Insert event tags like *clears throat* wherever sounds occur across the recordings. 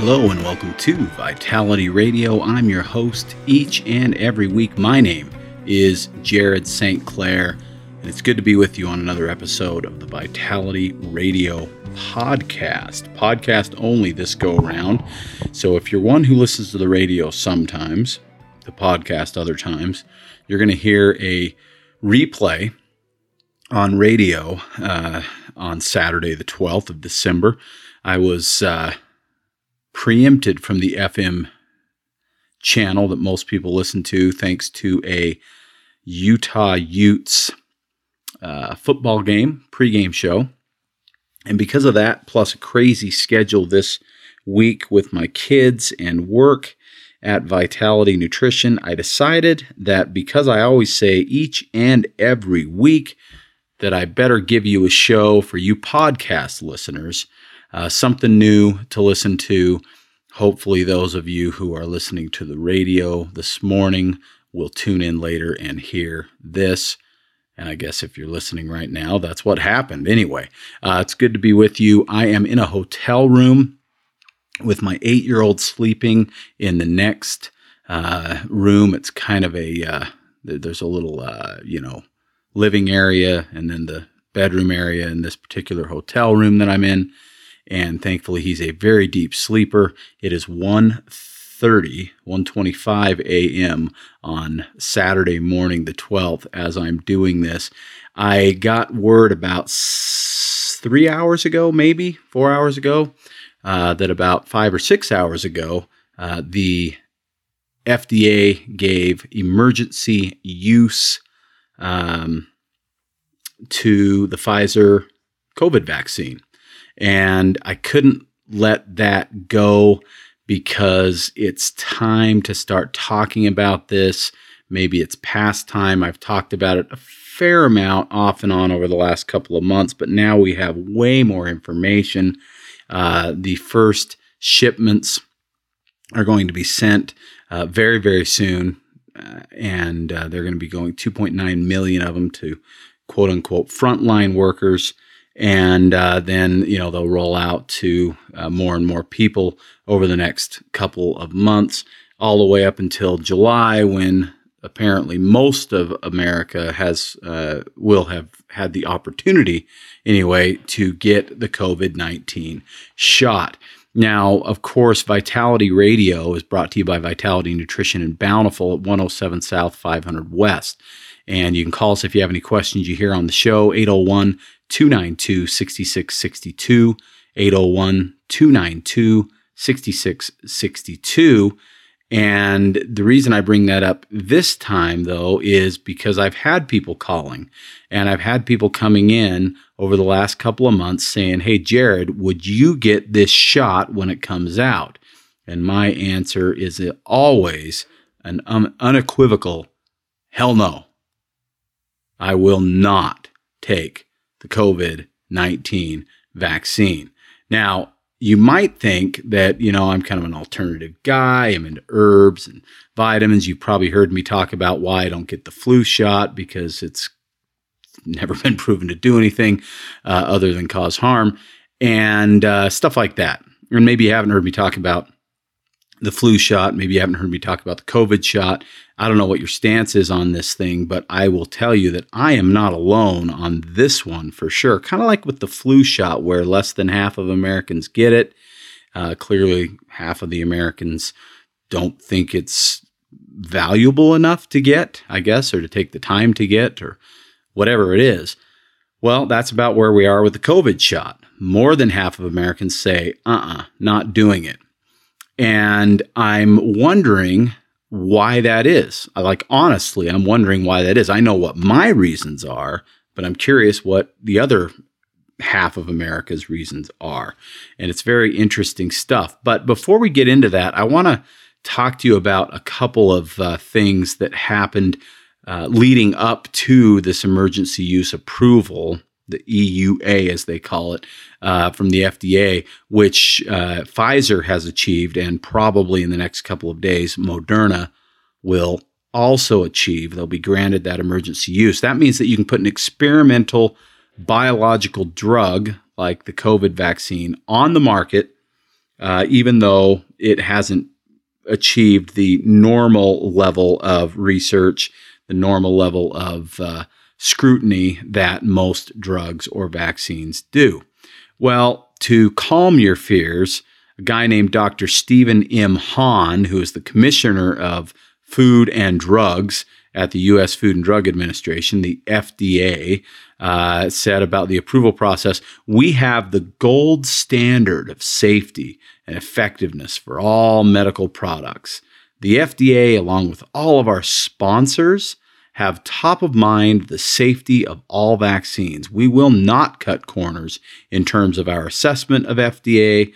Hello and welcome to Vitality Radio. I'm your host each and every week. My name is Jared St. Clair, and it's good to be with you on another episode of the Vitality Radio podcast. Podcast only this go around. So if you're one who listens to the radio sometimes, the podcast other times, you're going to hear a replay on radio uh, on Saturday, the 12th of December. I was. Uh, preempted from the FM channel that most people listen to thanks to a Utah Utes uh, football game, pregame show. And because of that, plus a crazy schedule this week with my kids and work at Vitality Nutrition, I decided that because I always say each and every week that I better give you a show for you podcast listeners uh, something new to listen to. Hopefully, those of you who are listening to the radio this morning will tune in later and hear this. And I guess if you're listening right now, that's what happened. Anyway, uh, it's good to be with you. I am in a hotel room with my eight year old sleeping in the next uh, room. It's kind of a, uh, there's a little, uh, you know, living area and then the bedroom area in this particular hotel room that I'm in and thankfully he's a very deep sleeper. It is 1:30, 1:25 a.m. on Saturday morning the 12th as I'm doing this. I got word about 3 hours ago, maybe 4 hours ago, uh, that about 5 or 6 hours ago, uh, the FDA gave emergency use um, to the Pfizer COVID vaccine. And I couldn't let that go because it's time to start talking about this. Maybe it's past time. I've talked about it a fair amount off and on over the last couple of months, but now we have way more information. Uh, the first shipments are going to be sent uh, very, very soon. Uh, and uh, they're going to be going 2.9 million of them to quote unquote frontline workers and uh, then you know they'll roll out to uh, more and more people over the next couple of months, all the way up until July, when apparently most of America has uh, will have had the opportunity anyway to get the COVID nineteen shot. Now, of course, Vitality Radio is brought to you by Vitality Nutrition and Bountiful at 107 South 500 West. And you can call us if you have any questions you hear on the show, 801 292 6662, 801 292 6662. And the reason I bring that up this time, though, is because I've had people calling and I've had people coming in over the last couple of months saying, Hey, Jared, would you get this shot when it comes out? And my answer is always an un- unequivocal hell no. I will not take the COVID 19 vaccine. Now, you might think that, you know, I'm kind of an alternative guy. I'm into herbs and vitamins. You've probably heard me talk about why I don't get the flu shot because it's never *laughs* been proven to do anything uh, other than cause harm and uh, stuff like that. And maybe you haven't heard me talk about the flu shot. Maybe you haven't heard me talk about the COVID shot. I don't know what your stance is on this thing, but I will tell you that I am not alone on this one for sure. Kind of like with the flu shot, where less than half of Americans get it. Uh, clearly, half of the Americans don't think it's valuable enough to get, I guess, or to take the time to get, or whatever it is. Well, that's about where we are with the COVID shot. More than half of Americans say, uh uh-uh, uh, not doing it. And I'm wondering why that is. I like honestly, I'm wondering why that is. I know what my reasons are, but I'm curious what the other half of America's reasons are. And it's very interesting stuff. But before we get into that, I want to talk to you about a couple of uh, things that happened uh, leading up to this emergency use approval, the EUA as they call it, uh, from the FDA, which uh, Pfizer has achieved, and probably in the next couple of days, Moderna will also achieve. They'll be granted that emergency use. That means that you can put an experimental biological drug like the COVID vaccine on the market, uh, even though it hasn't achieved the normal level of research, the normal level of uh, scrutiny that most drugs or vaccines do. Well, to calm your fears, a guy named Dr. Stephen M. Hahn, who is the commissioner of food and drugs at the U.S. Food and Drug Administration, the FDA, uh, said about the approval process we have the gold standard of safety and effectiveness for all medical products. The FDA, along with all of our sponsors, have top of mind the safety of all vaccines. We will not cut corners in terms of our assessment of FDA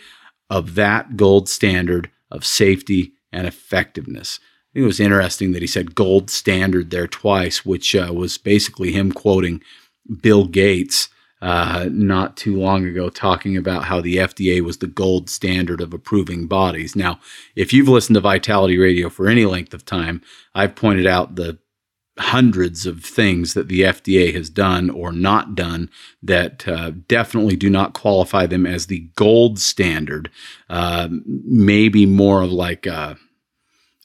of that gold standard of safety and effectiveness. I think it was interesting that he said gold standard there twice, which uh, was basically him quoting Bill Gates uh, not too long ago talking about how the FDA was the gold standard of approving bodies. Now, if you've listened to Vitality Radio for any length of time, I've pointed out the hundreds of things that the FDA has done or not done that uh, definitely do not qualify them as the gold standard. Uh, maybe more of like a,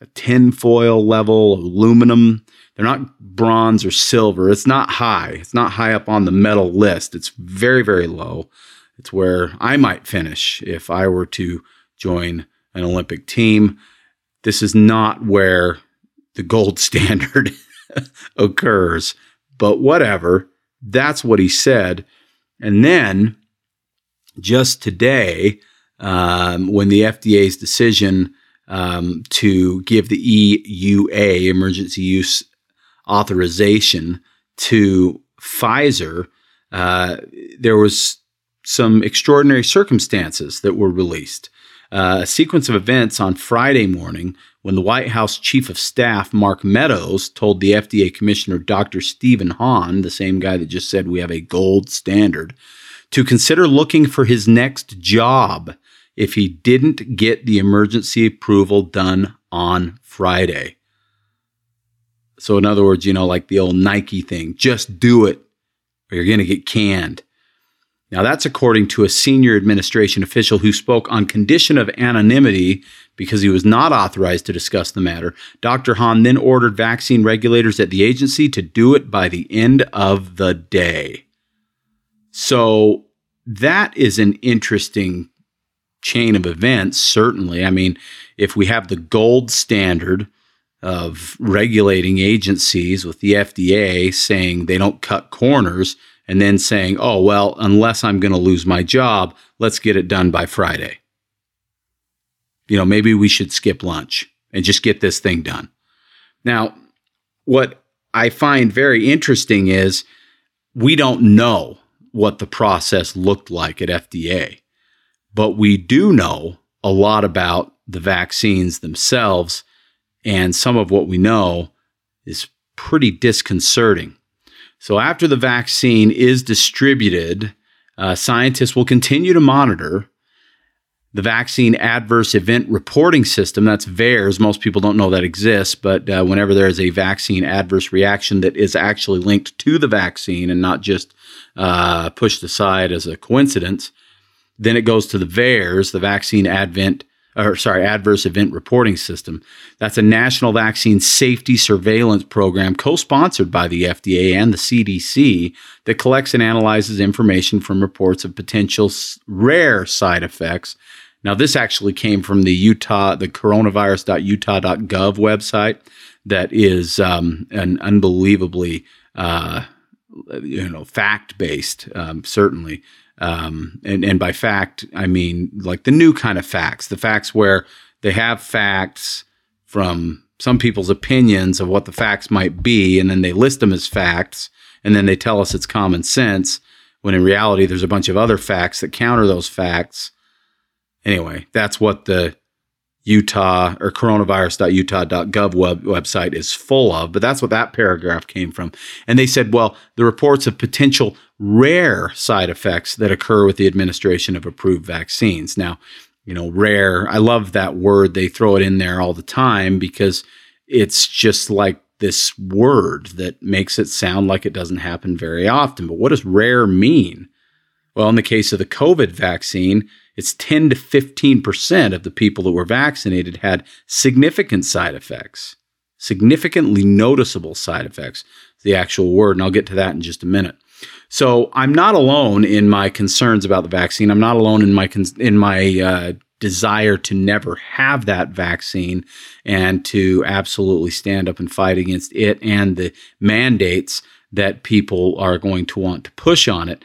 a tinfoil level, aluminum they're not bronze or silver. It's not high. It's not high up on the medal list. It's very, very low. It's where I might finish if I were to join an Olympic team. This is not where the gold *laughs* standard *laughs* occurs, but whatever. That's what he said. And then just today, um, when the FDA's decision um, to give the EUA, emergency use authorization to Pfizer, uh, there was some extraordinary circumstances that were released. Uh, a sequence of events on Friday morning when the White House Chief of Staff, Mark Meadows, told the FDA Commissioner Dr. Stephen Hahn, the same guy that just said we have a gold standard, to consider looking for his next job if he didn't get the emergency approval done on Friday. So, in other words, you know, like the old Nike thing, just do it or you're going to get canned. Now, that's according to a senior administration official who spoke on condition of anonymity because he was not authorized to discuss the matter. Dr. Hahn then ordered vaccine regulators at the agency to do it by the end of the day. So, that is an interesting chain of events, certainly. I mean, if we have the gold standard, of regulating agencies with the FDA saying they don't cut corners and then saying, oh, well, unless I'm going to lose my job, let's get it done by Friday. You know, maybe we should skip lunch and just get this thing done. Now, what I find very interesting is we don't know what the process looked like at FDA, but we do know a lot about the vaccines themselves and some of what we know is pretty disconcerting. So, after the vaccine is distributed, uh, scientists will continue to monitor the vaccine adverse event reporting system. That's VAERS. Most people don't know that exists, but uh, whenever there is a vaccine adverse reaction that is actually linked to the vaccine and not just uh, pushed aside as a coincidence, then it goes to the VAERS, the vaccine advent or sorry, adverse event reporting system. That's a national vaccine safety surveillance program co-sponsored by the FDA and the CDC that collects and analyzes information from reports of potential rare side effects. Now, this actually came from the Utah, the coronavirus.utah.gov website that is um, an unbelievably, uh, you know, fact-based, um, certainly um, and, and by fact, I mean like the new kind of facts, the facts where they have facts from some people's opinions of what the facts might be, and then they list them as facts, and then they tell us it's common sense. when in reality, there's a bunch of other facts that counter those facts. Anyway, that's what the Utah or coronavirus.utah.gov web, website is full of, but that's what that paragraph came from. And they said, well, the reports of potential rare side effects that occur with the administration of approved vaccines. Now, you know, rare, I love that word. They throw it in there all the time because it's just like this word that makes it sound like it doesn't happen very often. But what does rare mean? Well, in the case of the COVID vaccine, it's 10 to 15% of the people that were vaccinated had significant side effects, significantly noticeable side effects, the actual word. And I'll get to that in just a minute. So I'm not alone in my concerns about the vaccine. I'm not alone in my in my uh, desire to never have that vaccine and to absolutely stand up and fight against it and the mandates that people are going to want to push on it.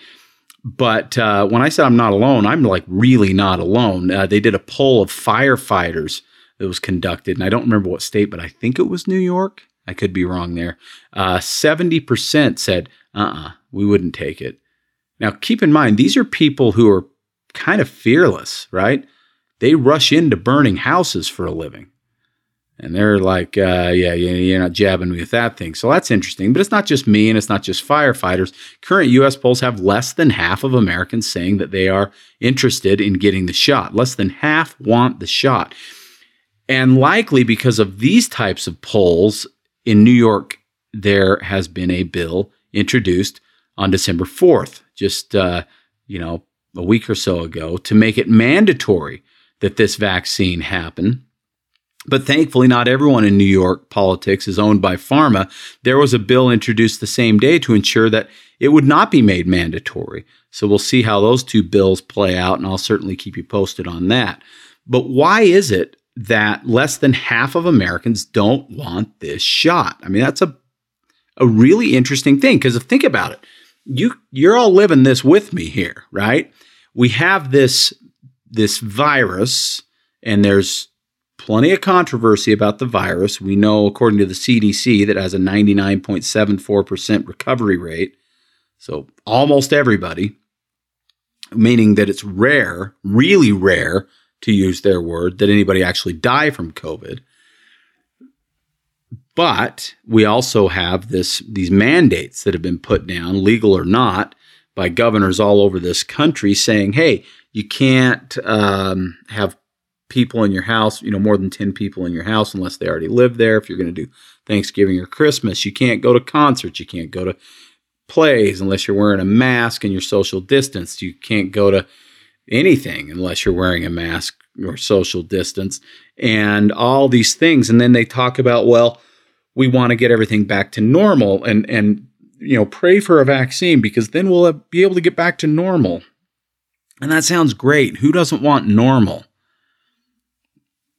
But uh, when I said I'm not alone, I'm like really not alone. Uh, they did a poll of firefighters that was conducted, and I don't remember what state, but I think it was New York. I could be wrong there. Uh, 70% said, uh uh-uh, uh we wouldn't take it. Now, keep in mind, these are people who are kind of fearless, right? They rush into burning houses for a living. And they're like, uh, yeah, you're not jabbing me with that thing. So that's interesting. But it's not just me and it's not just firefighters. Current US polls have less than half of Americans saying that they are interested in getting the shot. Less than half want the shot. And likely because of these types of polls in New York, there has been a bill introduced on December 4th, just, uh, you know, a week or so ago, to make it mandatory that this vaccine happen but thankfully, not everyone in New York politics is owned by pharma. There was a bill introduced the same day to ensure that it would not be made mandatory. So we'll see how those two bills play out, and I'll certainly keep you posted on that. But why is it that less than half of Americans don't want this shot? I mean, that's a a really interesting thing because think about it. You you're all living this with me here, right? We have this this virus, and there's plenty of controversy about the virus. We know, according to the CDC, that has a 99.74% recovery rate. So almost everybody, meaning that it's rare, really rare, to use their word, that anybody actually die from COVID. But we also have this these mandates that have been put down, legal or not, by governors all over this country, saying, "Hey, you can't um, have people in your house, you know, more than 10 people in your house unless they already live there. If you're going to do Thanksgiving or Christmas, you can't go to concerts, you can't go to plays unless you're wearing a mask and you're social distance. You can't go to anything unless you're wearing a mask or social distance and all these things. And then they talk about, well, we want to get everything back to normal and and you know pray for a vaccine because then we'll be able to get back to normal. And that sounds great. Who doesn't want normal?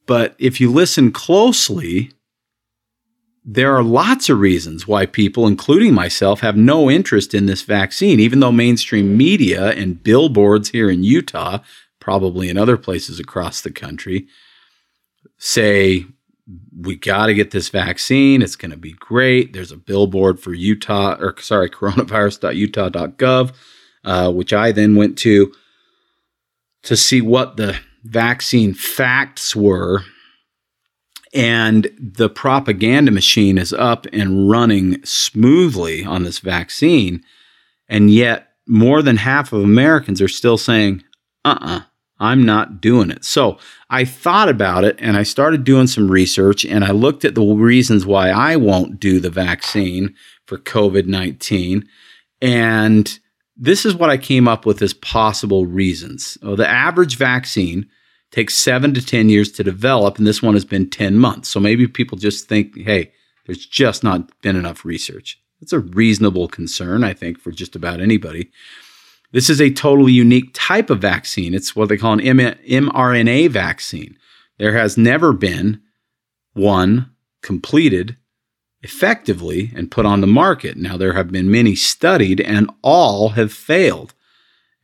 But if you listen closely, there are lots of reasons why people, including myself, have no interest in this vaccine, even though mainstream media and billboards here in Utah, probably in other places across the country, say, we got to get this vaccine. It's going to be great. There's a billboard for Utah, or sorry, *laughs* coronavirus.utah.gov, uh, which I then went to to see what the vaccine facts were. And the propaganda machine is up and running smoothly on this vaccine. And yet, more than half of Americans are still saying, uh uh-uh, uh, i am not doing it. So I thought about it and I started doing some research and I looked at the reasons why I won't do the vaccine for COVID 19. And this is what I came up with as possible reasons. The average vaccine takes seven to 10 years to develop, and this one has been 10 months. So maybe people just think, hey, there's just not been enough research. That's a reasonable concern, I think, for just about anybody. This is a totally unique type of vaccine. It's what they call an mRNA vaccine. There has never been one completed effectively and put on the market. Now, there have been many studied, and all have failed.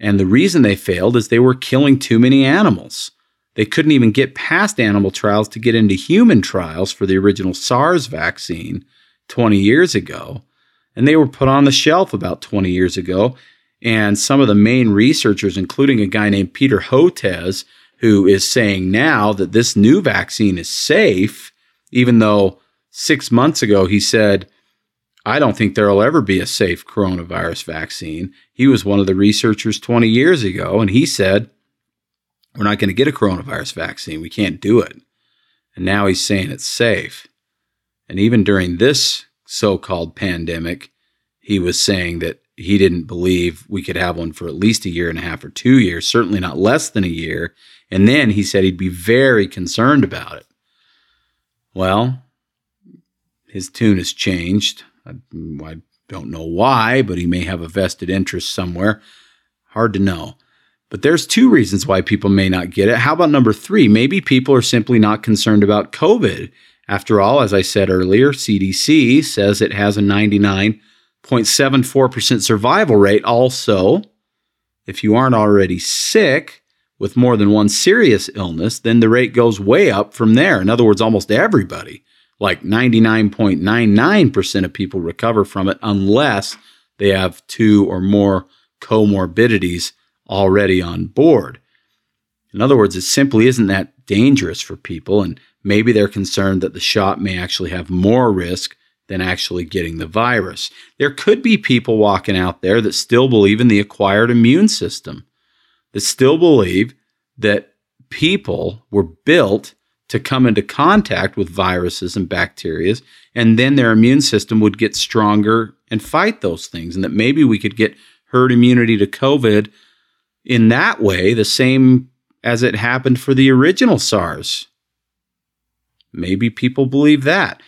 And the reason they failed is they were killing too many animals. They couldn't even get past animal trials to get into human trials for the original SARS vaccine 20 years ago. And they were put on the shelf about 20 years ago. And some of the main researchers, including a guy named Peter Hotez, who is saying now that this new vaccine is safe, even though six months ago he said, I don't think there'll ever be a safe coronavirus vaccine. He was one of the researchers 20 years ago, and he said, We're not going to get a coronavirus vaccine. We can't do it. And now he's saying it's safe. And even during this so called pandemic, he was saying that he didn't believe we could have one for at least a year and a half or two years, certainly not less than a year. And then he said he'd be very concerned about it. Well, his tune has changed. I, I don't know why, but he may have a vested interest somewhere. Hard to know. But there's two reasons why people may not get it. How about number three? Maybe people are simply not concerned about COVID. After all, as I said earlier, CDC says it has a 99.74% survival rate. Also, if you aren't already sick with more than one serious illness, then the rate goes way up from there. In other words, almost everybody, like 99.99% of people recover from it unless they have two or more comorbidities already on board. In other words, it simply isn't that dangerous for people, and maybe they're concerned that the shot may actually have more risk than actually getting the virus. There could be people walking out there that still believe in the acquired immune system, that still believe that people were built to come into contact with viruses and bacteria, and then their immune system would get stronger and fight those things, and that maybe we could get herd immunity to COVID in that way the same as it happened for the original SARS. Maybe people believe that.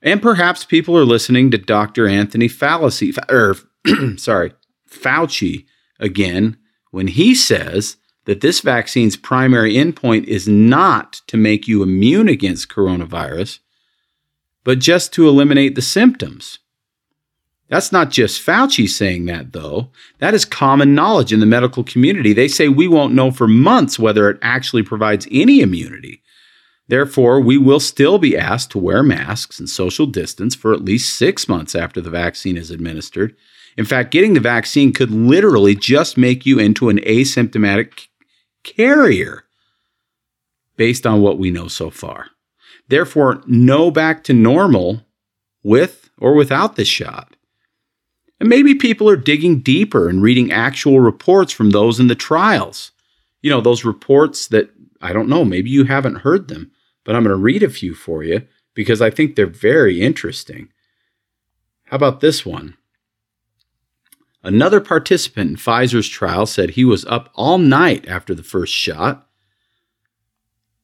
And perhaps people are listening to Dr. Anthony Fallacy, or er, *clears throat* sorry, Fauci again when he says that this vaccine's primary endpoint is not to make you immune against coronavirus, but just to eliminate the symptoms. That's not just Fauci saying that, though. That is common knowledge in the medical community. They say we won't know for months whether it actually provides any immunity. Therefore, we will still be asked to wear masks and social distance for at least six months after the vaccine is administered. In fact, getting the vaccine could literally just make you into an asymptomatic carrier based on what we know so far. Therefore, no back to normal with or without this shot. And maybe people are digging deeper and reading actual reports from those in the trials. You know, those reports that I don't know, maybe you haven't heard them, but I'm going to read a few for you because I think they're very interesting. How about this one? Another participant in Pfizer's trial said he was up all night after the first shot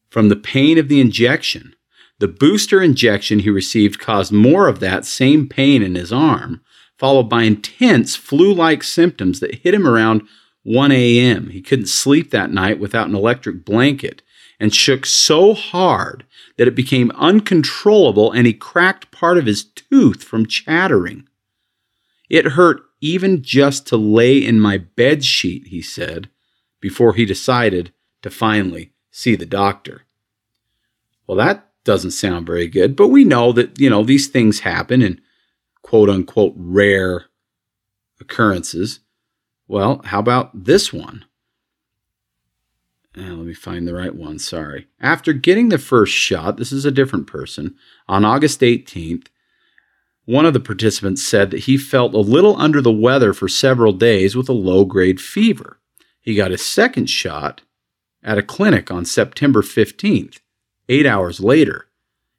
from the pain of the injection. The booster injection he received caused more of that same pain in his arm, followed by intense flu like symptoms that hit him around 1 a.m. He couldn't sleep that night without an electric blanket and shook so hard that it became uncontrollable and he cracked part of his tooth from chattering. It hurt even just to lay in my bed sheet, he said, before he decided to finally see the doctor. Well, that doesn't sound very good, but we know that, you know, these things happen in quote unquote rare occurrences. Well, how about this one? Uh, let me find the right one. Sorry. After getting the first shot, this is a different person. On August 18th, one of the participants said that he felt a little under the weather for several days with a low grade fever. He got his second shot at a clinic on September 15th, eight hours later.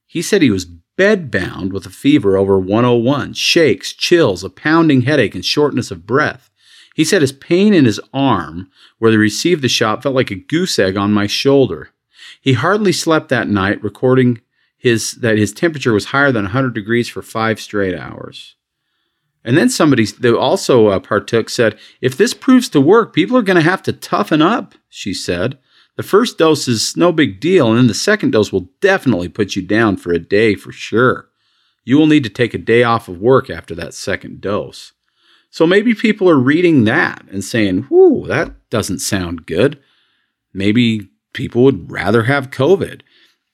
He said he was bedbound with a fever over 101, shakes, chills, a pounding headache, and shortness of breath. He said his pain in his arm, where he received the shot, felt like a goose egg on my shoulder. He hardly slept that night, recording his that his temperature was higher than 100 degrees for five straight hours. And then somebody that also uh, partook said, if this proves to work, people are going to have to toughen up, she said. The first dose is no big deal, and then the second dose will definitely put you down for a day for sure. You will need to take a day off of work after that second dose. So maybe people are reading that and saying, whoo, that doesn't sound good. Maybe people would rather have COVID.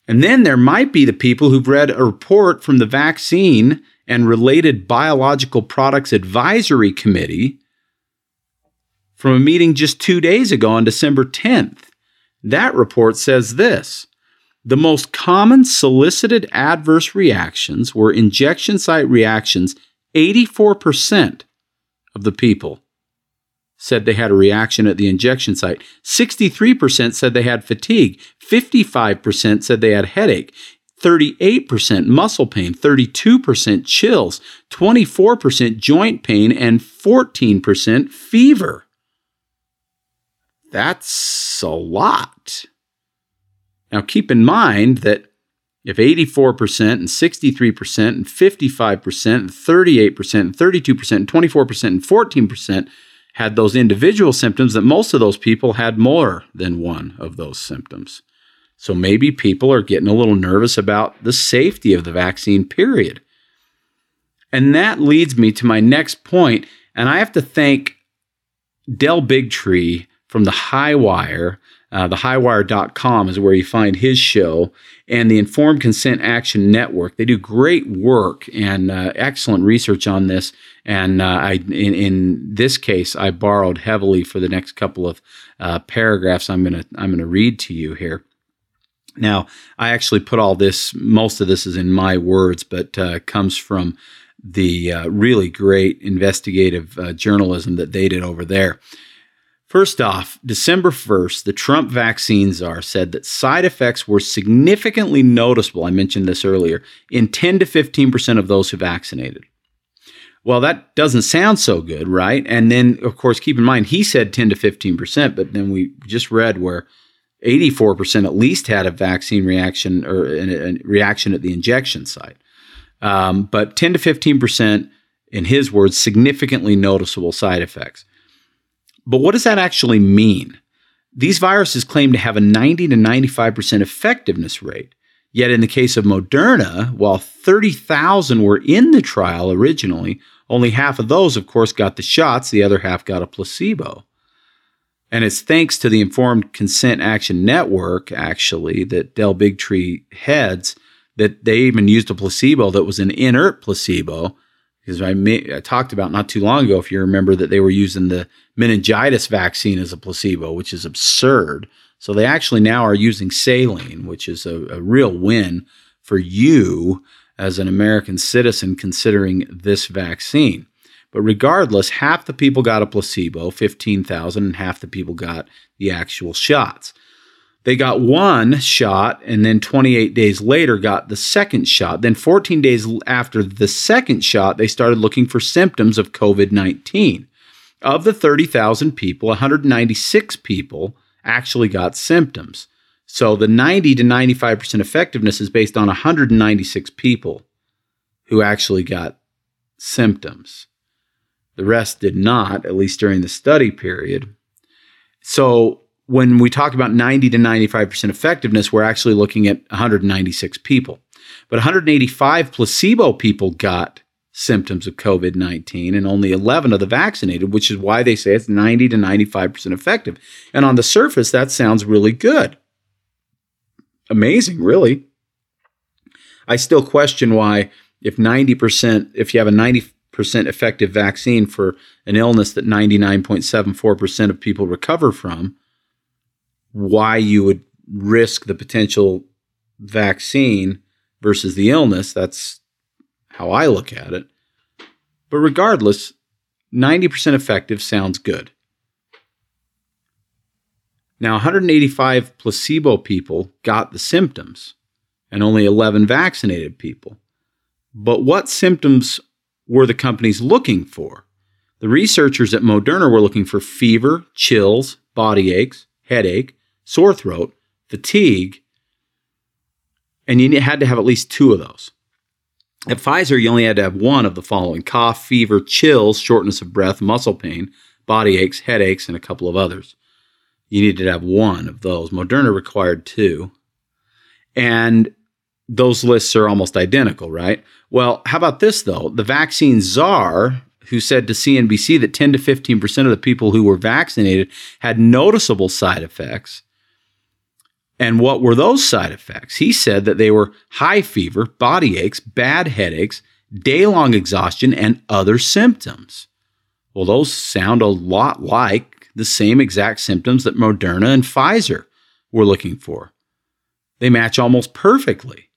And then there might be the people who've read a report from the Vaccine and Related Biological Products Advisory Committee from a meeting just two days ago on December 10th. That report says this the most common solicited adverse reactions were injection site reactions. 84% of the people said they had a reaction at the injection site. 63% said they had fatigue. 55% said they had headache. 38% muscle pain, 32% chills, 24% joint pain, and 14% fever. That's a lot. Now, keep in mind that if 84% and 63% and 55% and 38% and 32% and 24% and 14% had those individual symptoms, that most of those people had more than one of those symptoms. So maybe people are getting a little nervous about the safety of the vaccine, period. And that leads me to my next point, and I have to thank Del Bigtree from the High Wire uh, the highwire.com is where you find his show and the Informed Consent Action Network. They do great work and uh, excellent research on this. And uh, I, in, in, this case, I borrowed heavily for the next couple of uh, paragraphs. I'm gonna I'm gonna read to you here. Now, I actually put all this. Most of this is in my words, but uh, comes from the uh, really great investigative journalism that they did over there. First off, December 1st, the Trump vaccine czar said that side effects were significantly noticeable. I mentioned this earlier in 10 to 15% of those who vaccinated. Well, that doesn't sound so good, right? And then, of course, keep in mind, he said 10 to 15%, but then we just read where 84% at least had a vaccine reaction or a, reaction at the injection site. Um, but 10 to 15%, in his words, significantly noticeable side effects. But what does that actually mean? These viruses claim to have a 90 to 95% effectiveness rate. Yet in the case of Moderna, while 30,000 were in the trial originally, only half of those, of course, got the shots, the other half got a placebo. And it's thanks to the Informed Consent Action Network, actually, that Del Bigtree heads, that they even used a placebo that was an inert placebo because I, may, I, talked about not too long ago, if you remember, that they were using the meningitis vaccine as a placebo, which is absurd. So they actually now are using saline, which is a, a real win for you as an American citizen considering this vaccine. But regardless, half the people got a placebo, 15,000, and half the people got the actual shots. They got one shot and then 28 days later got the second shot. Then 14 days after the second shot, they started looking for symptoms of COVID 19. Of the 30,000 people, 196 people actually got symptoms. So the 90 to 95% effectiveness is based on 196 people who actually got symptoms. The rest did not, at least during the study period. So when we talk about 90 to 95% effectiveness, we're actually looking at 196 people. But 185 placebo people got symptoms of COVID 19 and only 11 of the vaccinated, which is why they say it's 90 to 95% effective. And on the surface, that sounds really good. Amazing, really. I still question why, if 90%, if you have a 90% effective vaccine for an illness that 99.74% of people recover from, why you would risk the potential vaccine versus the illness. That's how I look at it. But regardless, 90% effective sounds good. Now, 185 placebo people got the symptoms and only 11 vaccinated people. But what symptoms were the companies looking for? The researchers at Moderna were looking for fever, chills, body aches, headache, sore throat, fatigue, and you had to have at least two of those. At Pfizer, you only had to have one of the following cough, fever, chills, shortness of breath, muscle pain, body aches, headaches, and a couple of others. You needed to have one of those. Moderna required two. And those lists are almost identical, right? Well, how about this though? The vaccine czar, who said to CNBC that 10 to 15% of the people who were vaccinated had noticeable side effects, and what were those side effects? He said that they were high fever, body aches, bad headaches, day long exhaustion, and other symptoms. Well, those sound a lot like the same exact symptoms that Moderna and Pfizer were looking for. They match almost perfectly.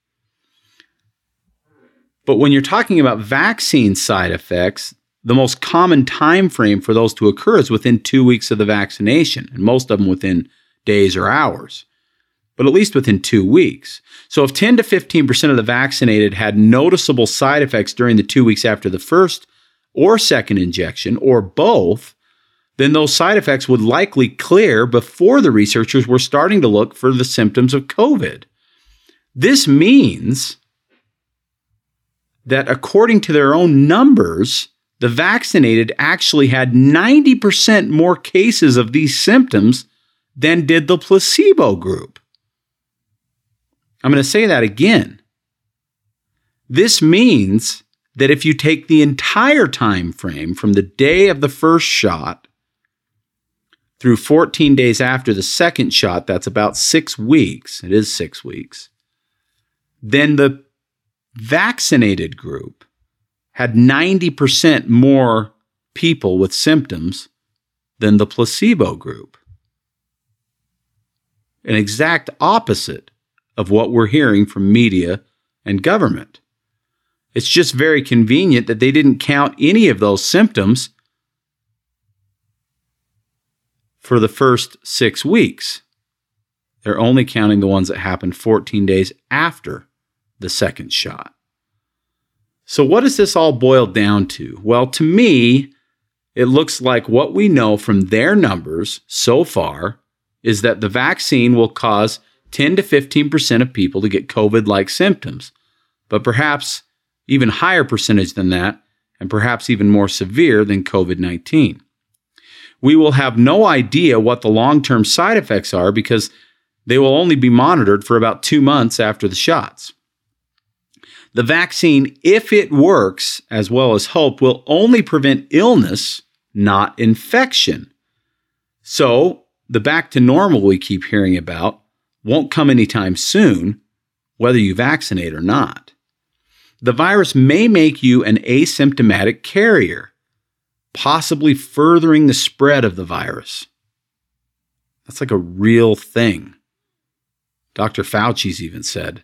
But when you're talking about vaccine side effects, the most common time frame for those to occur is within 2 weeks of the vaccination, and most of them within days or hours. But at least within 2 weeks. So if 10 to 15% of the vaccinated had noticeable side effects during the 2 weeks after the first or second injection or both, then those side effects would likely clear before the researchers were starting to look for the symptoms of COVID. This means that according to their own numbers, the vaccinated actually had 90% more cases of these symptoms than did the placebo group. I'm going to say that again. This means that if you take the entire time frame from the day of the first shot through 14 days after the second shot, that's about six weeks. It is six weeks. Then the vaccinated group had 90% more people with symptoms than the placebo group. An exact opposite of what we're hearing from media and government. It's just very convenient that they didn't count any of those symptoms for the first six weeks. They're only counting the ones that happened 14 days after the second shot. So, what does this all boil down to? Well, to me, it looks like what we know from their numbers so far is that the vaccine will cause 10 to 15% of people to get COVID like symptoms, but perhaps even higher percentage than that, and perhaps even more severe than COVID 19 we will have no idea what the long term side effects are because they will only be monitored for about two months after the shots. The vaccine, if it works as well as hoped, will only prevent illness, not infection. So, the back to normal we keep hearing about won't come anytime soon, whether you vaccinate or not. The virus may make you an asymptomatic carrier possibly furthering the spread of the virus. That's like a real thing. Dr. Fauci's even said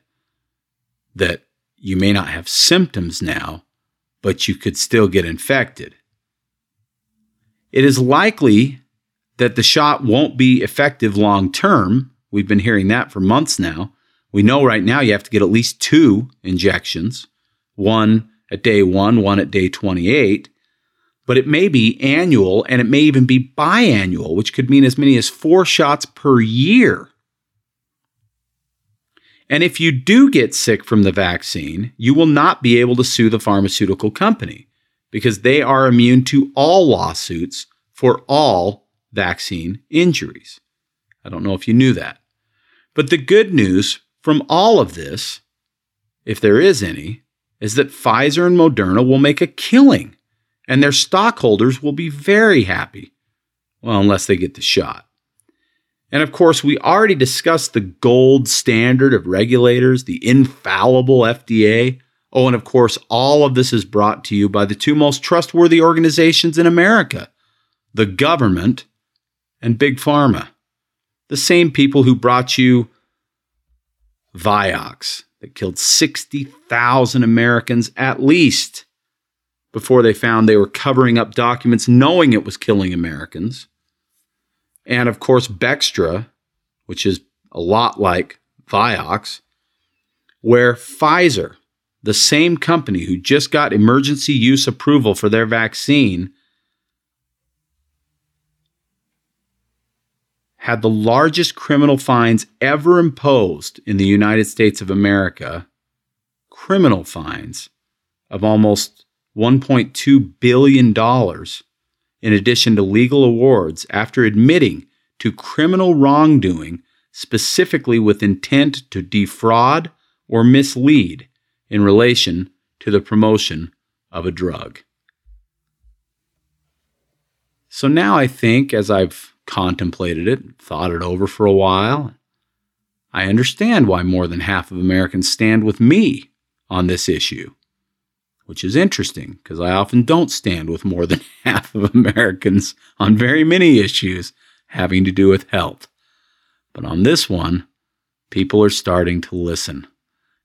that you may not have symptoms now, but you could still get infected. It is likely that the shot won't be effective long term. We've been hearing that for months now. We know right now you have to get at least two injections one at day one, one at day 28 but it may be annual and it may even be biannual, which could mean as many as four shots per year. And if you do get sick from the vaccine, you will not be able to sue the pharmaceutical company because they are immune to all lawsuits for all vaccine injuries. I don't know if you knew that. But the good news from all of this, if there is any, is that Pfizer and Moderna will make a killing and their stockholders will be very happy. Well, unless they get the shot. And of course, we already discussed the gold standard of regulators, the infallible FDA. Oh, and of course, all of this is brought to you by the two most trustworthy organizations in America the government and Big Pharma. The same people who brought you Vioxx that killed 60,000 Americans at least before they found they were covering up documents knowing it was killing Americans. And of course, Bextra, which is a lot like Vioxx, where Pfizer, the same company who just got emergency use approval for their vaccine, had the largest criminal fines ever imposed in the United States of America, criminal fines of almost $1.2 billion in addition to legal awards after admitting to criminal wrongdoing, specifically with intent to defraud or mislead in relation to the promotion of a drug. So now I think, as I've contemplated it, thought it over for a while, I understand why more than half of Americans stand with me on this issue. which is interesting because I often don't stand with more than *laughs* half of Americans on very many issues having to do with health. But on this one, people are starting to listen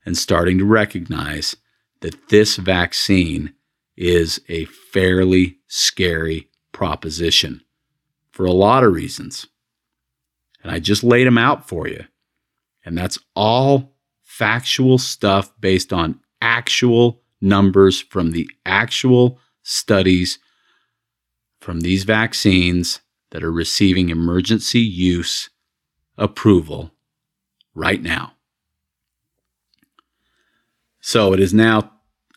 and starting to recognize that this vaccine is a fairly scary proposition for a lot of reasons. And I just laid them out for you. And that's all factual stuff based on actual numbers from the actual studies from these vaccines that are receiving emergency use approval right now. So it is now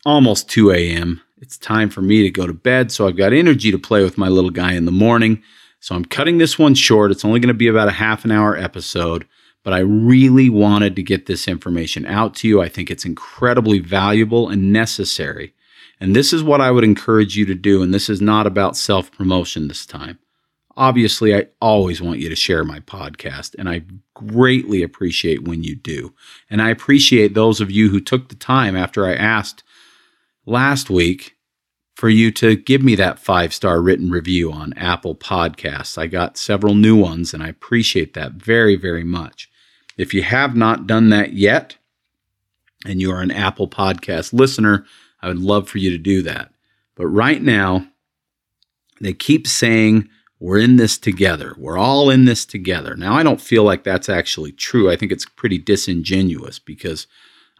almost 2 a.m. It's time for me to go to bed. So I've got energy to play with my little guy in the morning. So I'm cutting this one short. It's only going to be about a half an hour episode, but I really wanted to get this information out to you. I think it's incredibly valuable and necessary. And this is what I would encourage you to do. And this is not about self promotion this time. Obviously, I always want you to share my podcast, and I greatly appreciate when you do. And I appreciate those of you who took the time after I asked last week for you to give me that five star written review on Apple Podcasts. I got several new ones, and I appreciate that very, very much. If you have not done that yet, and you are an Apple Podcast listener, I would love for you to do that. But right now, they keep saying, we're in this together. We're all in this together. Now, I don't feel like that's actually true. I think it's pretty disingenuous because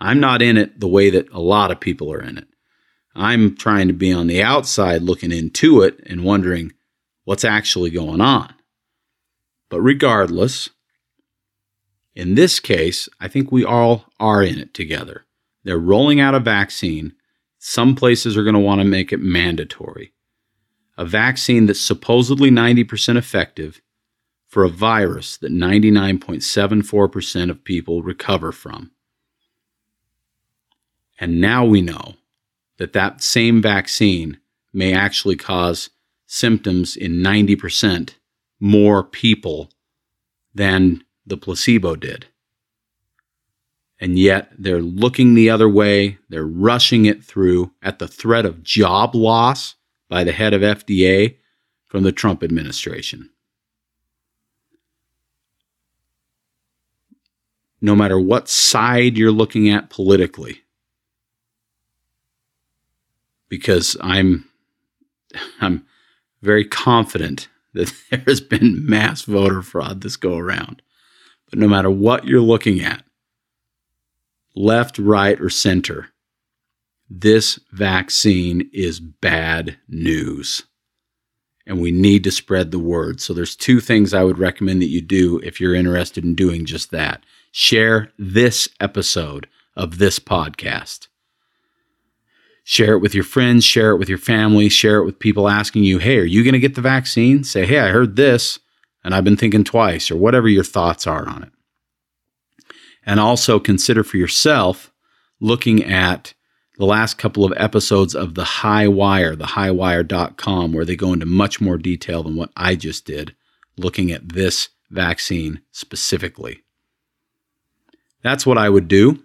I'm not in it the way that a lot of people are in it. I'm trying to be on the outside looking into it and wondering what's actually going on. But regardless, in this case, I think we all are in it together. They're rolling out a vaccine. Some places are going to want to make it mandatory a vaccine that's supposedly 90% effective for a virus that 99.74% of people recover from. And now we know that that same vaccine may actually cause symptoms in 90% more people than the placebo did. And yet they're looking the other way, they're rushing it through at the threat of job loss by the head of FDA from the Trump administration. No matter what side you're looking at politically, because I'm I'm very confident that *laughs* there has been mass voter fraud this go around. But no matter what you're looking at, left, right, or center, this vaccine is bad news. And we need to spread the word. So there's two things I would recommend that you do if you're interested in doing just that. Share this episode of this podcast. Share it with your friends, share it with your family, share it with people asking you, hey, are you going to get the vaccine? Say, hey, I heard this and I've been thinking twice, or whatever your thoughts are on it. And also consider for yourself looking at the last couple of episodes of The High Wire, thehighwire.com, where they go into much more detail than what I just did, looking at this vaccine specifically. That's what I would do.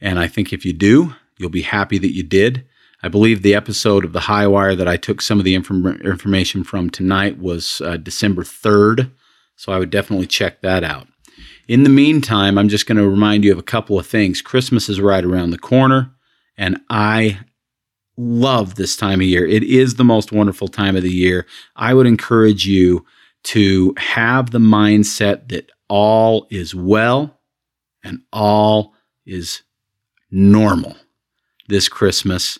And I think if you do, you'll be happy that you did. I believe the episode of The High Wire that I took some of the inform- information from tonight was uh, December 3rd. So I would definitely check that out. In the meantime, I'm just going to remind you of a couple of things. Christmas is right around the corner. And I love this time of year. It is the most wonderful time of the year. I would encourage you to have the mindset that all is well and all is normal this Christmas.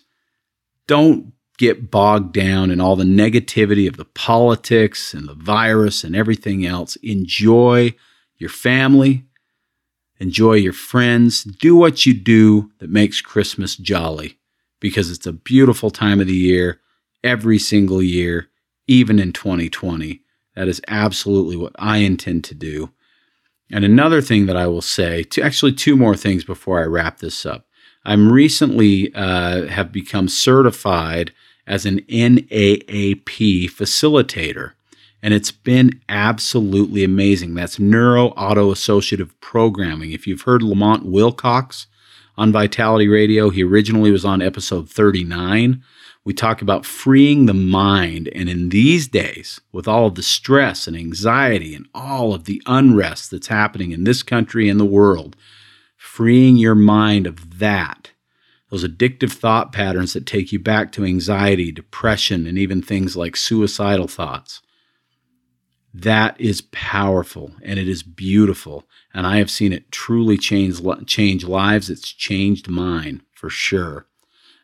Don't get bogged down in all the negativity of the politics and the virus and everything else. Enjoy your family, enjoy your friends, do what you do that makes Christmas jolly because it's a beautiful time of the year every single year, even in 2020. That is absolutely what I intend to do. And another thing that I will say, to actually two more things before I wrap this up. I'm recently uh, have become certified as an NAAP facilitator and it's been absolutely amazing. That's neuro auto associative programming. If you've heard Lamont Wilcox on Vitality Radio. He originally was on episode 39. We talk about freeing the mind. And in these days, with all of the stress and anxiety and all of the unrest that's happening in this country and the world, freeing your mind of that, those addictive thought patterns that take you back to anxiety, depression, and even things like suicidal thoughts. That is powerful and it is beautiful. And I have seen it truly change, change lives. It's changed mine for sure.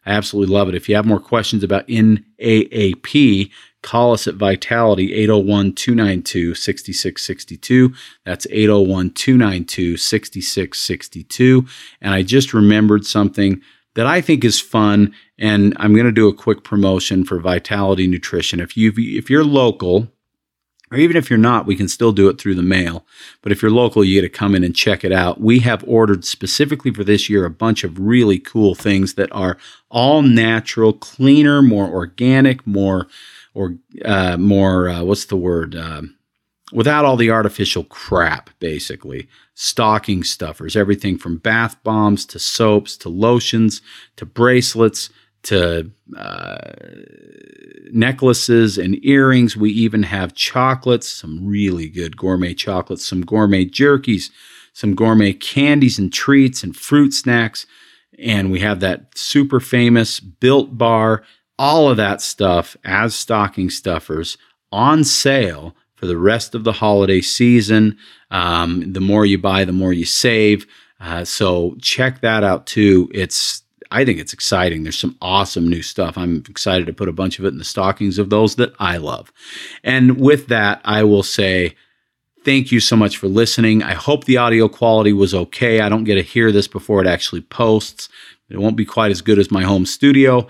I absolutely love it. If you have more questions about NAAP, call us at Vitality 801 292 6662. That's 801 292 6662. And I just remembered something that I think is fun. And I'm going to do a quick promotion for Vitality Nutrition. If you if you're local, or even if you're not, we can still do it through the mail. But if you're local, you get to come in and check it out. We have ordered specifically for this year a bunch of really cool things that are all natural, cleaner, more organic, more or uh, more uh, what's the word? Uh, without all the artificial crap, basically. Stocking stuffers, everything from bath bombs to soaps to lotions to bracelets to uh, necklaces and earrings. We even have chocolates, some really good gourmet chocolates, some gourmet jerkies, some gourmet candies and treats and fruit snacks. And we have that super famous built bar, all of that stuff as stocking stuffers on sale for the rest of the holiday season. Um, the more you buy, the more you save. Uh, so check that out too. It's I think it's exciting. There's some awesome new stuff. I'm excited to put a bunch of it in the stockings of those that I love. And with that, I will say thank you so much for listening. I hope the audio quality was okay. I don't get to hear this before it actually posts. It won't be quite as good as my home studio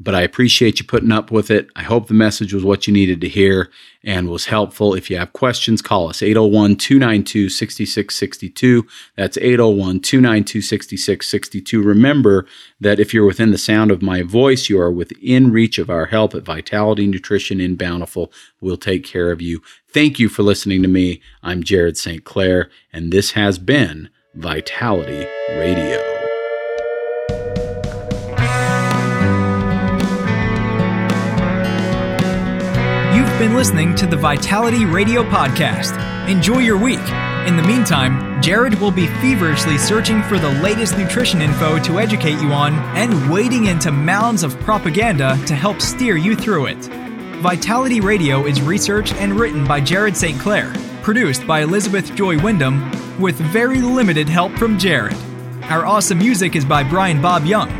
but I appreciate you putting up with it. I hope the message was what you needed to hear and was helpful. If you have questions, call us 801 292 6662. That's 801 292 6662. Remember that if you're within the sound of my voice, you are within reach of our help at Vitality Nutrition in Bountiful. We'll take care of you. Thank you for listening to me. I'm Jared St. Clair, and this has been Vitality Radio. Been listening to the Vitality Radio Podcast. Enjoy your week. In the meantime, Jared will be feverishly searching for the latest nutrition info to educate you on and wading into mounds of propaganda to help steer you through it. Vitality Radio is researched and written by Jared St. Clair, produced by Elizabeth Joy Wyndham, with very limited help from Jared. Our awesome music is by Brian Bob Young.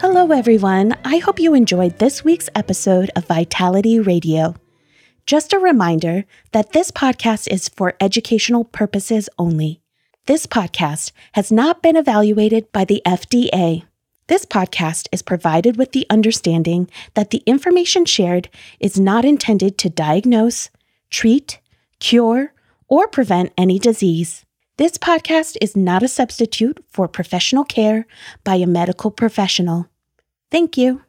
Hello, everyone. I hope you enjoyed this week's episode of Vitality Radio. Just a reminder that this podcast is for educational purposes only. This podcast has not been evaluated by the FDA. This podcast is provided with the understanding that the information shared is not intended to diagnose, treat, cure, or prevent any disease. This podcast is not a substitute for professional care by a medical professional. Thank you.